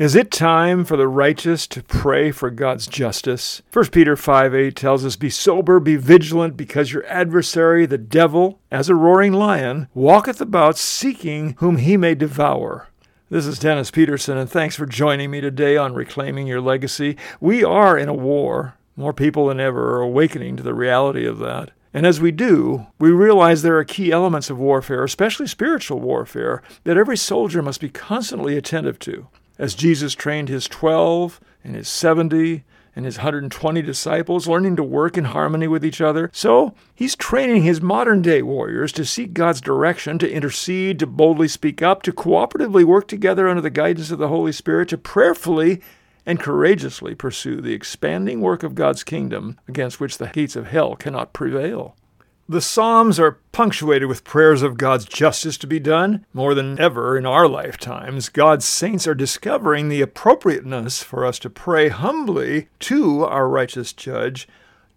Is it time for the righteous to pray for God's justice? 1 Peter 5 8 tells us, Be sober, be vigilant, because your adversary, the devil, as a roaring lion, walketh about seeking whom he may devour. This is Dennis Peterson, and thanks for joining me today on Reclaiming Your Legacy. We are in a war. More people than ever are awakening to the reality of that. And as we do, we realize there are key elements of warfare, especially spiritual warfare, that every soldier must be constantly attentive to as Jesus trained his 12 and his 70 and his 120 disciples, learning to work in harmony with each other. So he's training his modern day warriors to seek God's direction, to intercede, to boldly speak up, to cooperatively work together under the guidance of the Holy Spirit, to prayerfully and courageously pursue the expanding work of God's kingdom against which the gates of hell cannot prevail. The Psalms are punctuated with prayers of God's justice to be done. More than ever in our lifetimes, God's saints are discovering the appropriateness for us to pray humbly to our righteous judge.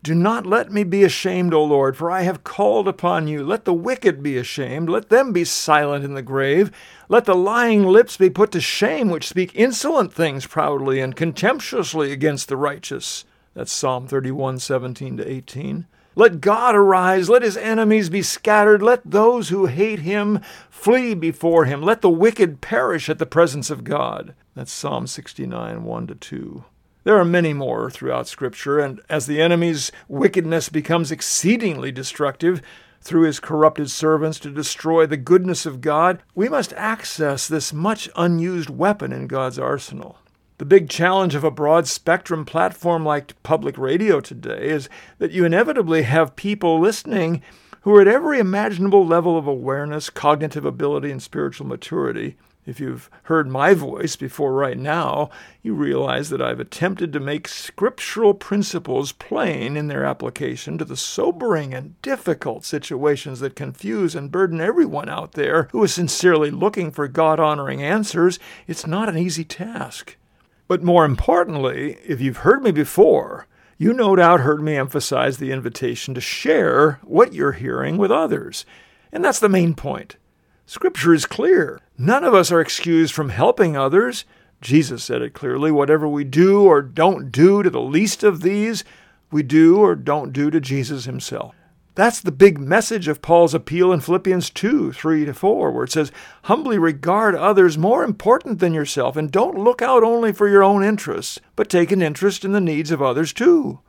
Do not let me be ashamed, O Lord, for I have called upon you. Let the wicked be ashamed. Let them be silent in the grave. Let the lying lips be put to shame, which speak insolent things proudly and contemptuously against the righteous. That's Psalm 31, 17 to 18. Let God arise, let his enemies be scattered, let those who hate him flee before him, let the wicked perish at the presence of God. That's Psalm 69, 1 to 2. There are many more throughout Scripture, and as the enemy's wickedness becomes exceedingly destructive, through his corrupted servants to destroy the goodness of God, we must access this much unused weapon in God's arsenal. The big challenge of a broad spectrum platform like public radio today is that you inevitably have people listening who are at every imaginable level of awareness, cognitive ability, and spiritual maturity. If you've heard my voice before right now, you realize that I've attempted to make scriptural principles plain in their application to the sobering and difficult situations that confuse and burden everyone out there who is sincerely looking for God honoring answers. It's not an easy task. But more importantly, if you've heard me before, you no doubt heard me emphasize the invitation to share what you're hearing with others. And that's the main point. Scripture is clear. None of us are excused from helping others. Jesus said it clearly whatever we do or don't do to the least of these, we do or don't do to Jesus himself. That's the big message of Paul's appeal in Philippians 2 3 to 4, where it says, Humbly regard others more important than yourself, and don't look out only for your own interests, but take an interest in the needs of others too.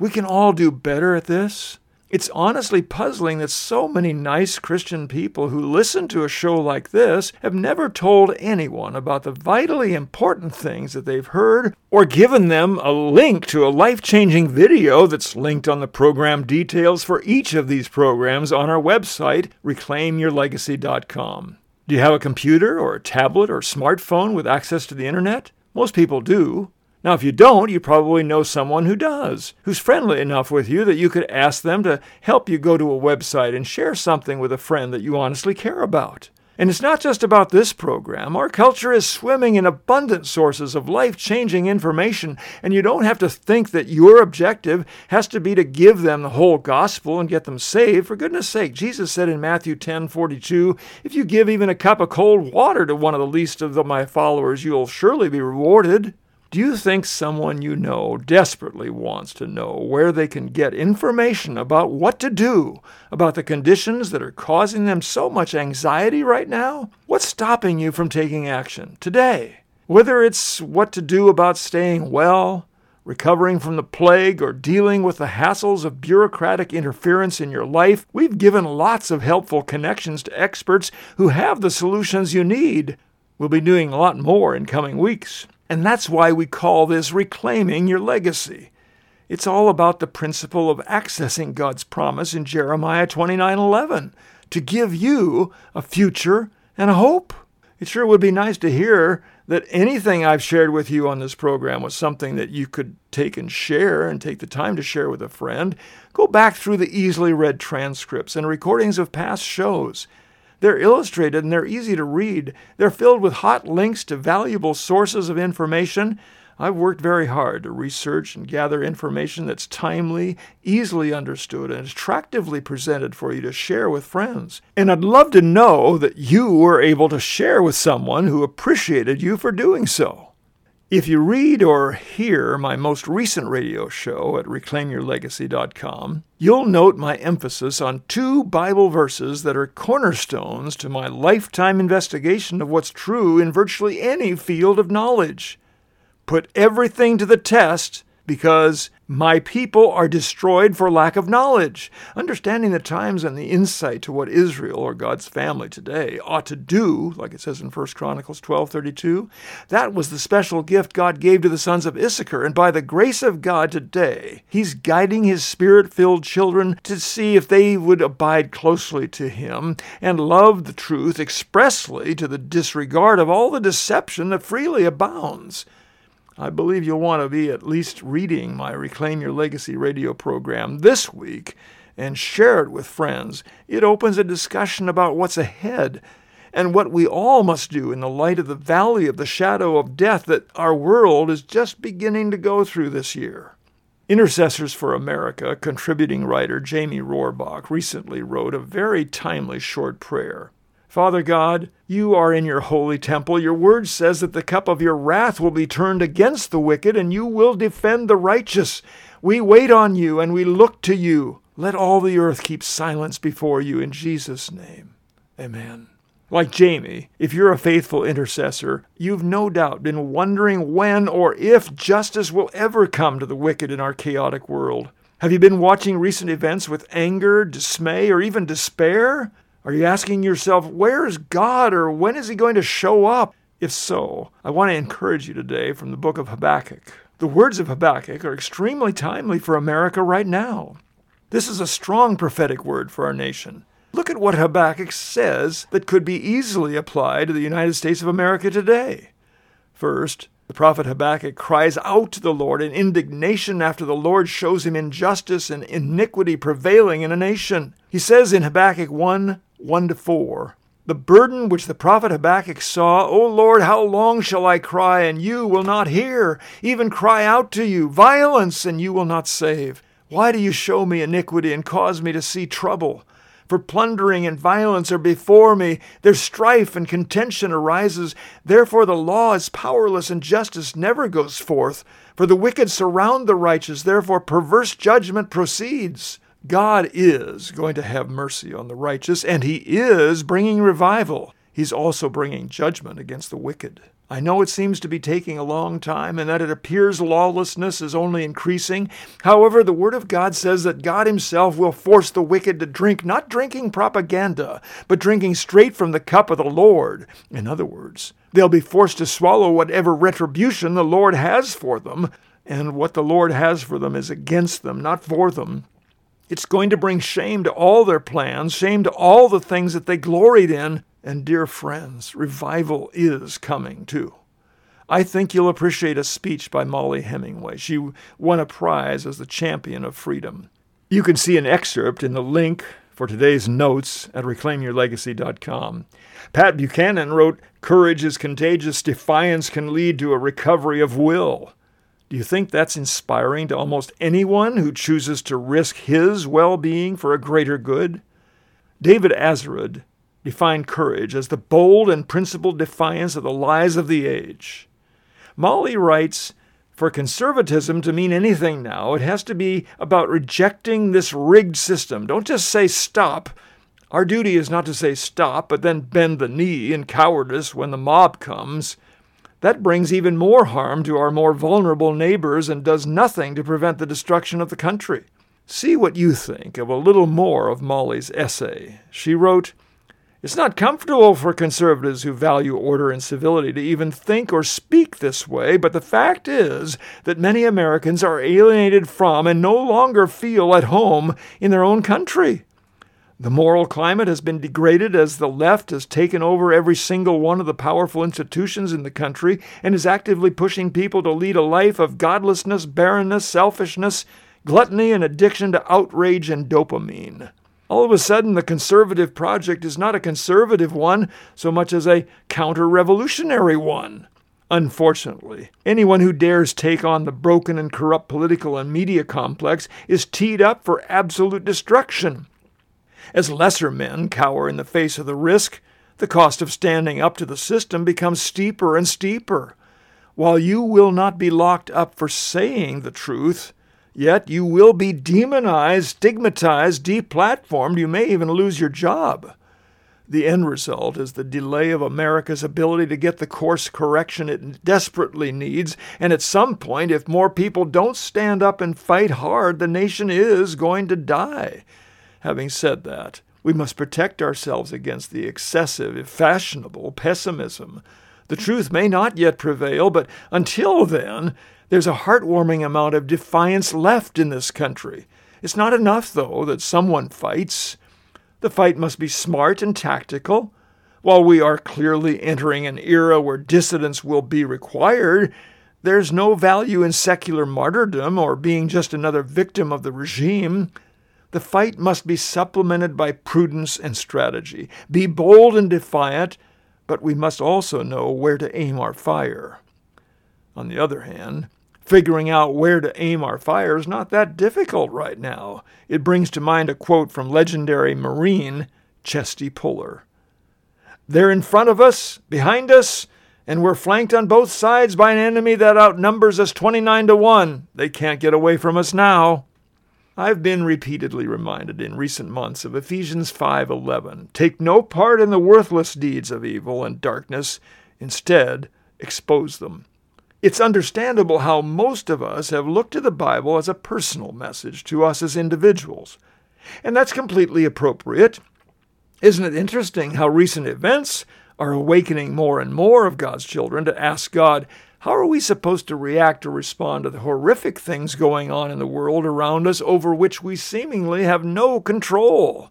We can all do better at this. It's honestly puzzling that so many nice Christian people who listen to a show like this have never told anyone about the vitally important things that they've heard or given them a link to a life changing video that's linked on the program details for each of these programs on our website, reclaimyourlegacy.com. Do you have a computer or a tablet or smartphone with access to the internet? Most people do. Now, if you don't, you probably know someone who does, who's friendly enough with you that you could ask them to help you go to a website and share something with a friend that you honestly care about. And it's not just about this program. Our culture is swimming in abundant sources of life changing information, and you don't have to think that your objective has to be to give them the whole gospel and get them saved. For goodness sake, Jesus said in Matthew 10 42, If you give even a cup of cold water to one of the least of the, my followers, you'll surely be rewarded. Do you think someone you know desperately wants to know where they can get information about what to do about the conditions that are causing them so much anxiety right now? What's stopping you from taking action today? Whether it's what to do about staying well, recovering from the plague, or dealing with the hassles of bureaucratic interference in your life, we've given lots of helpful connections to experts who have the solutions you need. We'll be doing a lot more in coming weeks. And that's why we call this reclaiming your legacy. It's all about the principle of accessing God's promise in Jeremiah 29:11 to give you a future and a hope. It sure would be nice to hear that anything I've shared with you on this program was something that you could take and share and take the time to share with a friend. Go back through the easily read transcripts and recordings of past shows they're illustrated and they're easy to read. They're filled with hot links to valuable sources of information. I've worked very hard to research and gather information that's timely, easily understood, and attractively presented for you to share with friends. And I'd love to know that you were able to share with someone who appreciated you for doing so. If you read or hear my most recent radio show at reclaimyourlegacy.com, you'll note my emphasis on two Bible verses that are cornerstones to my lifetime investigation of what's true in virtually any field of knowledge. Put everything to the test because my people are destroyed for lack of knowledge. Understanding the times and the insight to what Israel or God's family today ought to do, like it says in 1 Chronicles 12:32, that was the special gift God gave to the sons of Issachar, and by the grace of God today, he's guiding his spirit-filled children to see if they would abide closely to him and love the truth expressly to the disregard of all the deception that freely abounds. I believe you'll want to be at least reading my Reclaim Your Legacy radio program this week and share it with friends. It opens a discussion about what's ahead and what we all must do in the light of the valley of the shadow of death that our world is just beginning to go through this year. Intercessors for America contributing writer Jamie Rohrbaugh recently wrote a very timely short prayer. Father God, you are in your holy temple. Your word says that the cup of your wrath will be turned against the wicked, and you will defend the righteous. We wait on you and we look to you. Let all the earth keep silence before you in Jesus' name. Amen. Like Jamie, if you're a faithful intercessor, you've no doubt been wondering when or if justice will ever come to the wicked in our chaotic world. Have you been watching recent events with anger, dismay, or even despair? Are you asking yourself, where is God or when is He going to show up? If so, I want to encourage you today from the book of Habakkuk. The words of Habakkuk are extremely timely for America right now. This is a strong prophetic word for our nation. Look at what Habakkuk says that could be easily applied to the United States of America today. First, the prophet Habakkuk cries out to the Lord in indignation after the Lord shows him injustice and iniquity prevailing in a nation. He says in Habakkuk 1 1 to 4. The burden which the prophet Habakkuk saw, O Lord, how long shall I cry, and you will not hear? Even cry out to you, violence, and you will not save. Why do you show me iniquity and cause me to see trouble? For plundering and violence are before me. Their strife and contention arises. Therefore the law is powerless, and justice never goes forth. For the wicked surround the righteous, therefore perverse judgment proceeds. God is going to have mercy on the righteous, and He is bringing revival. He's also bringing judgment against the wicked. I know it seems to be taking a long time and that it appears lawlessness is only increasing. However, the Word of God says that God Himself will force the wicked to drink, not drinking propaganda, but drinking straight from the cup of the Lord. In other words, they'll be forced to swallow whatever retribution the Lord has for them, and what the Lord has for them is against them, not for them. It's going to bring shame to all their plans, shame to all the things that they gloried in. And dear friends, revival is coming too. I think you'll appreciate a speech by Mollie Hemingway. She won a prize as the champion of freedom. You can see an excerpt in the link for today's notes at reclaimyourlegacy.com. Pat Buchanan wrote, Courage is contagious, defiance can lead to a recovery of will. Do you think that's inspiring to almost anyone who chooses to risk his well being for a greater good? David Azerrad defined courage as the bold and principled defiance of the lies of the age. Mollie writes, for conservatism to mean anything now, it has to be about rejecting this rigged system. Don't just say stop. Our duty is not to say stop, but then bend the knee in cowardice when the mob comes. That brings even more harm to our more vulnerable neighbors and does nothing to prevent the destruction of the country. See what you think of a little more of Mollie's essay. She wrote, It's not comfortable for conservatives who value order and civility to even think or speak this way, but the fact is that many Americans are alienated from and no longer feel at home in their own country. The moral climate has been degraded as the left has taken over every single one of the powerful institutions in the country and is actively pushing people to lead a life of godlessness, barrenness, selfishness, gluttony, and addiction to outrage and dopamine. All of a sudden, the conservative project is not a conservative one so much as a counter revolutionary one. Unfortunately, anyone who dares take on the broken and corrupt political and media complex is teed up for absolute destruction. As lesser men cower in the face of the risk, the cost of standing up to the system becomes steeper and steeper. while you will not be locked up for saying the truth, yet you will be demonized, stigmatized, deplatformed. You may even lose your job. The end result is the delay of America's ability to get the course correction it desperately needs, and at some point, if more people don't stand up and fight hard, the nation is going to die. Having said that, we must protect ourselves against the excessive, if fashionable pessimism. The truth may not yet prevail, but until then, there's a heartwarming amount of defiance left in this country. It's not enough, though, that someone fights. The fight must be smart and tactical. While we are clearly entering an era where dissidence will be required, there's no value in secular martyrdom or being just another victim of the regime. The fight must be supplemented by prudence and strategy. Be bold and defiant, but we must also know where to aim our fire. On the other hand, Figuring out where to aim our fire is not that difficult right now. It brings to mind a quote from legendary Marine Chesty Puller. They're in front of us, behind us, and we're flanked on both sides by an enemy that outnumbers us 29 to 1. They can't get away from us now. I've been repeatedly reminded in recent months of Ephesians 5:11. Take no part in the worthless deeds of evil and darkness, instead expose them. It's understandable how most of us have looked to the Bible as a personal message to us as individuals. And that's completely appropriate. Isn't it interesting how recent events are awakening more and more of God's children to ask God, how are we supposed to react or respond to the horrific things going on in the world around us over which we seemingly have no control?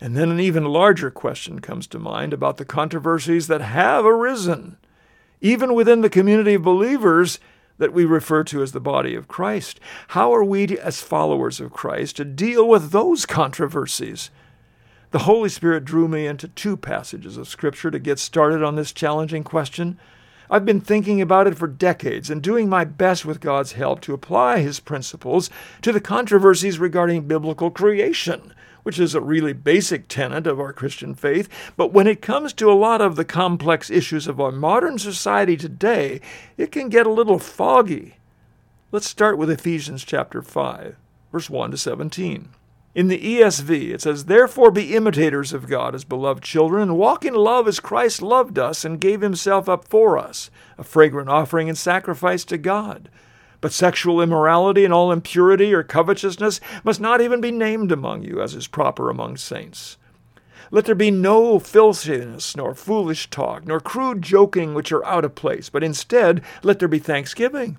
And then an even larger question comes to mind about the controversies that have arisen even within the community of believers that we refer to as the body of Christ. How are we, as followers of Christ, to deal with those controversies? The Holy Spirit drew me into two passages of Scripture to get started on this challenging question. I've been thinking about it for decades and doing my best with God's help to apply His principles to the controversies regarding biblical creation which is a really basic tenet of our Christian faith. But when it comes to a lot of the complex issues of our modern society today, it can get a little foggy. Let's start with Ephesians chapter 5, verse 1 to 17. In the ESV, it says, Therefore be imitators of God as beloved children, and walk in love as Christ loved us and gave himself up for us, a fragrant offering and sacrifice to God. But sexual immorality and all impurity or covetousness must not even be named among you, as is proper among saints. Let there be no filthiness, nor foolish talk, nor crude joking which are out of place, but instead let there be thanksgiving.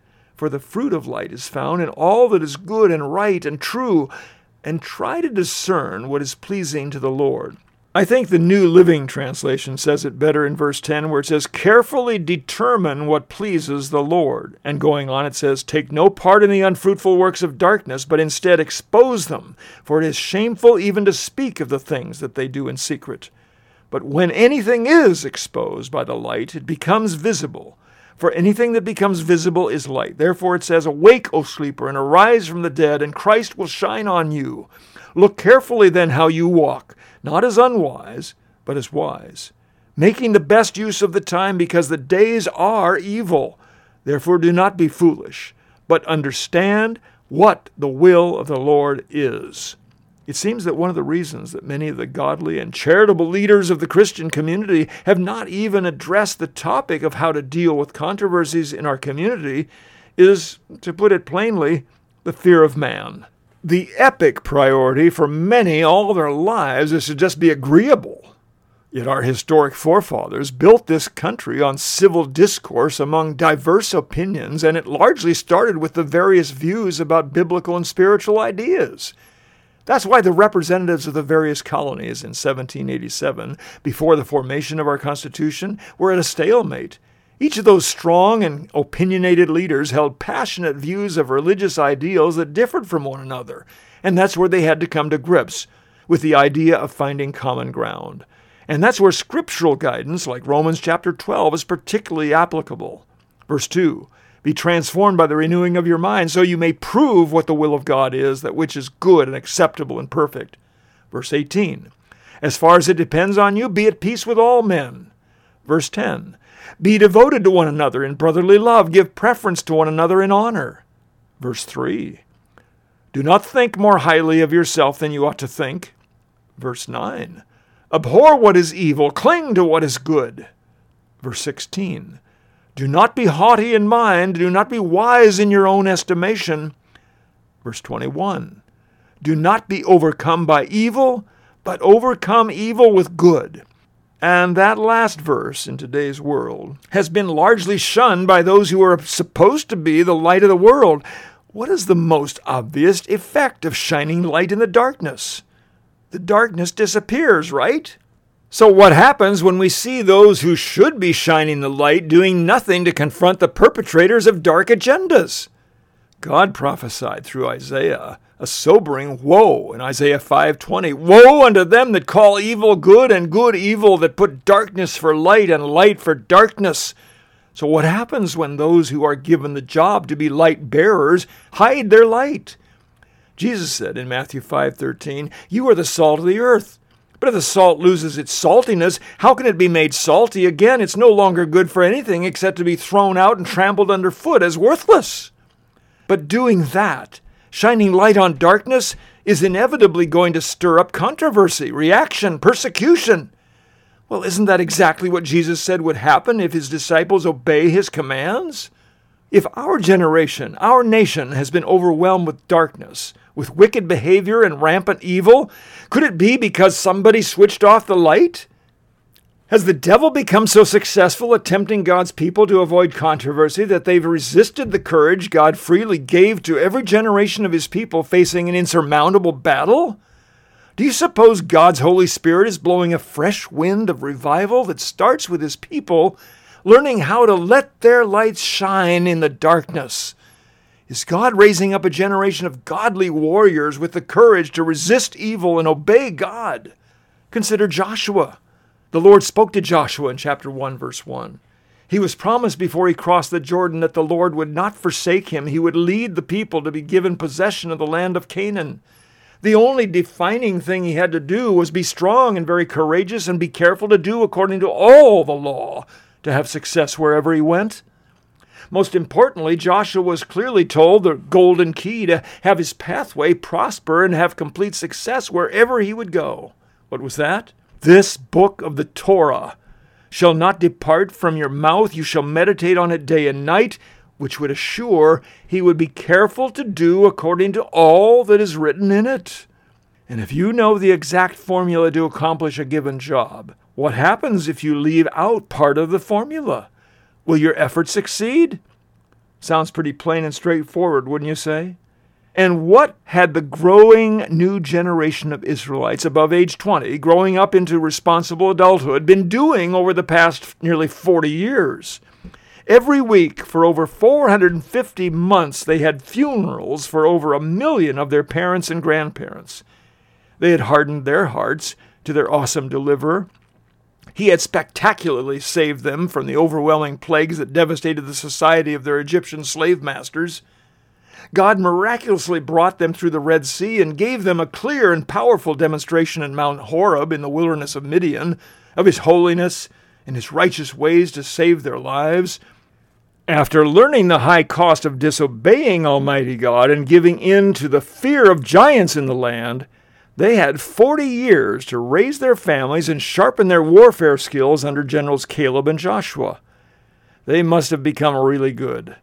For the fruit of light is found in all that is good and right and true, and try to discern what is pleasing to the Lord. I think the New Living Translation says it better in verse 10, where it says, Carefully determine what pleases the Lord. And going on, it says, Take no part in the unfruitful works of darkness, but instead expose them, for it is shameful even to speak of the things that they do in secret. But when anything is exposed by the light, it becomes visible. For anything that becomes visible is light. Therefore it says, Awake, O sleeper, and arise from the dead, and Christ will shine on you. Look carefully then how you walk, not as unwise, but as wise, making the best use of the time, because the days are evil. Therefore do not be foolish, but understand what the will of the Lord is. It seems that one of the reasons that many of the godly and charitable leaders of the Christian community have not even addressed the topic of how to deal with controversies in our community is, to put it plainly, the fear of man. The epic priority for many all their lives is to just be agreeable. Yet our historic forefathers built this country on civil discourse among diverse opinions, and it largely started with the various views about biblical and spiritual ideas. That's why the representatives of the various colonies in 1787, before the formation of our Constitution, were at a stalemate. Each of those strong and opinionated leaders held passionate views of religious ideals that differed from one another, and that's where they had to come to grips with the idea of finding common ground. And that's where scriptural guidance, like Romans chapter 12, is particularly applicable. Verse 2 Be transformed by the renewing of your mind, so you may prove what the will of God is, that which is good and acceptable and perfect. Verse 18 As far as it depends on you, be at peace with all men. Verse 10 be devoted to one another in brotherly love. Give preference to one another in honor. Verse 3. Do not think more highly of yourself than you ought to think. Verse 9. Abhor what is evil, cling to what is good. Verse 16. Do not be haughty in mind, do not be wise in your own estimation. Verse 21. Do not be overcome by evil, but overcome evil with good. And that last verse in today's world has been largely shunned by those who are supposed to be the light of the world. What is the most obvious effect of shining light in the darkness? The darkness disappears, right? So, what happens when we see those who should be shining the light doing nothing to confront the perpetrators of dark agendas? God prophesied through Isaiah a sobering woe in Isaiah 5:20. Woe unto them that call evil good and good evil, that put darkness for light and light for darkness. So what happens when those who are given the job to be light bearers hide their light? Jesus said in Matthew 5:13, "You are the salt of the earth." But if the salt loses its saltiness, how can it be made salty again? It's no longer good for anything except to be thrown out and trampled underfoot as worthless. But doing that shining light on darkness is inevitably going to stir up controversy, reaction, persecution. Well, isn't that exactly what Jesus said would happen if his disciples obey his commands? If our generation, our nation, has been overwhelmed with darkness, with wicked behavior and rampant evil, could it be because somebody switched off the light? Has the devil become so successful at tempting God's people to avoid controversy that they've resisted the courage God freely gave to every generation of his people facing an insurmountable battle? Do you suppose God's Holy Spirit is blowing a fresh wind of revival that starts with his people learning how to let their lights shine in the darkness? Is God raising up a generation of godly warriors with the courage to resist evil and obey God? Consider Joshua. The Lord spoke to Joshua in chapter 1, verse 1. He was promised before he crossed the Jordan that the Lord would not forsake him. He would lead the people to be given possession of the land of Canaan. The only defining thing he had to do was be strong and very courageous and be careful to do according to all the law to have success wherever he went. Most importantly, Joshua was clearly told the golden key to have his pathway prosper and have complete success wherever he would go. What was that? This book of the Torah shall not depart from your mouth. You shall meditate on it day and night, which would assure he would be careful to do according to all that is written in it. And if you know the exact formula to accomplish a given job, what happens if you leave out part of the formula? Will your effort succeed? Sounds pretty plain and straightforward, wouldn't you say? And what had the growing new generation of Israelites above age 20, growing up into responsible adulthood, been doing over the past nearly 40 years? Every week for over 450 months, they had funerals for over a million of their parents and grandparents. They had hardened their hearts to their awesome deliverer. He had spectacularly saved them from the overwhelming plagues that devastated the society of their Egyptian slave masters. God miraculously brought them through the Red Sea and gave them a clear and powerful demonstration in Mount Horeb in the wilderness of Midian of his holiness and his righteous ways to save their lives. After learning the high cost of disobeying Almighty God and giving in to the fear of giants in the land, they had 40 years to raise their families and sharpen their warfare skills under Generals Caleb and Joshua. They must have become really good.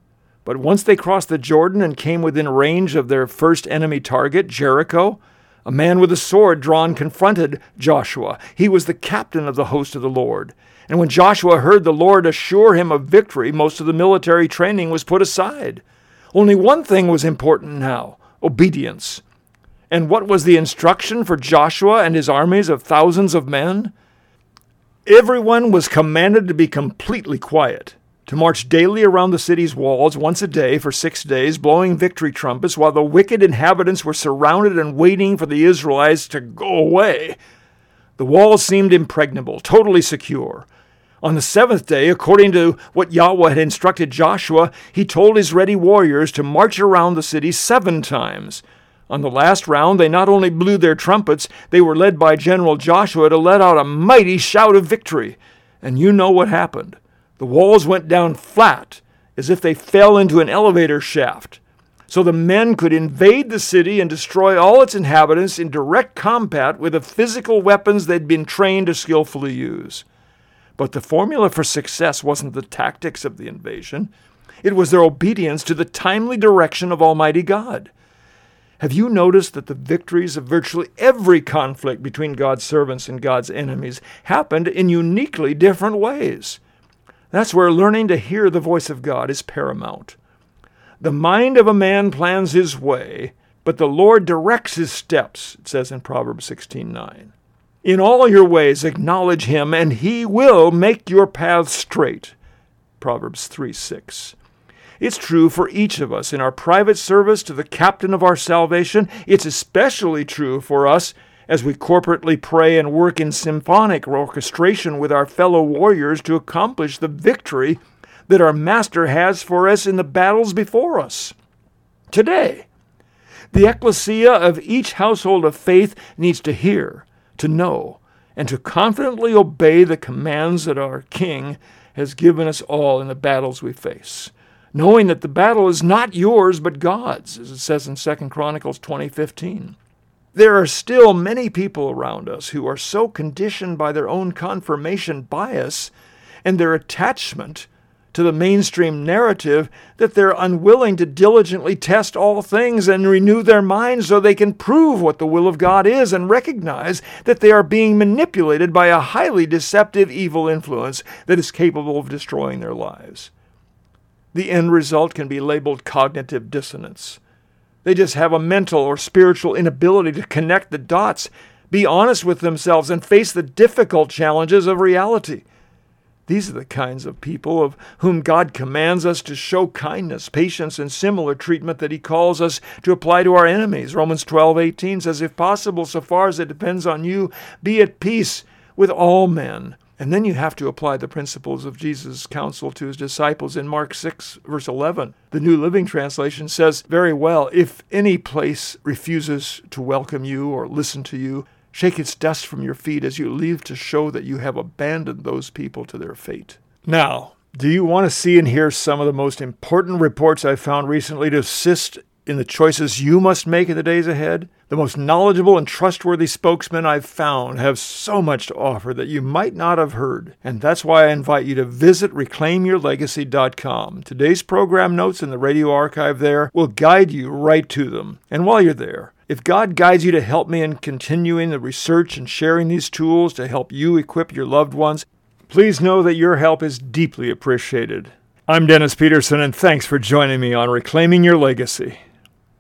But once they crossed the Jordan and came within range of their first enemy target, Jericho, a man with a sword drawn confronted Joshua. He was the captain of the host of the Lord. And when Joshua heard the Lord assure him of victory, most of the military training was put aside. Only one thing was important now obedience. And what was the instruction for Joshua and his armies of thousands of men? Everyone was commanded to be completely quiet to march daily around the city's walls once a day for six days, blowing victory trumpets, while the wicked inhabitants were surrounded and waiting for the Israelites to go away. The walls seemed impregnable, totally secure. On the seventh day, according to what Yahweh had instructed Joshua, he told his ready warriors to march around the city seven times. On the last round, they not only blew their trumpets, they were led by General Joshua to let out a mighty shout of victory. And you know what happened. The walls went down flat, as if they fell into an elevator shaft. So the men could invade the city and destroy all its inhabitants in direct combat with the physical weapons they'd been trained to skillfully use. But the formula for success wasn't the tactics of the invasion, it was their obedience to the timely direction of Almighty God. Have you noticed that the victories of virtually every conflict between God's servants and God's enemies happened in uniquely different ways? That's where learning to hear the voice of God is paramount. The mind of a man plans his way, but the Lord directs his steps, it says in Proverbs 16:9. In all your ways acknowledge him, and he will make your paths straight. Proverbs 3 6. It's true for each of us in our private service to the captain of our salvation. It's especially true for us as we corporately pray and work in symphonic orchestration with our fellow warriors to accomplish the victory that our Master has for us in the battles before us. Today, the ecclesia of each household of faith needs to hear to know, and to confidently obey the commands that our King has given us all in the battles we face, knowing that the battle is not yours but God's, as it says in 2 Chronicles 20:15. There are still many people around us who are so conditioned by their own confirmation bias and their attachment to the mainstream narrative that they're unwilling to diligently test all things and renew their minds so they can prove what the will of God is and recognize that they are being manipulated by a highly deceptive evil influence that is capable of destroying their lives. The end result can be labeled cognitive dissonance. They just have a mental or spiritual inability to connect the dots, be honest with themselves, and face the difficult challenges of reality. These are the kinds of people of whom God commands us to show kindness, patience, and similar treatment that He calls us to apply to our enemies. Romans 12, 18 says, If possible, so far as it depends on you, be at peace with all men. And then you have to apply the principles of Jesus' counsel to his disciples in Mark 6, verse 11. The New Living Translation says very well if any place refuses to welcome you or listen to you, Shake its dust from your feet as you leave to show that you have abandoned those people to their fate. Now, do you want to see and hear some of the most important reports I've found recently to assist in the choices you must make in the days ahead? The most knowledgeable and trustworthy spokesmen I've found have so much to offer that you might not have heard. And that's why I invite you to visit reclaimyourlegacy.com. Today's program notes in the radio archive there will guide you right to them. And while you're there, if God guides you to help me in continuing the research and sharing these tools to help you equip your loved ones, please know that your help is deeply appreciated. I'm Dennis Peterson, and thanks for joining me on Reclaiming Your Legacy.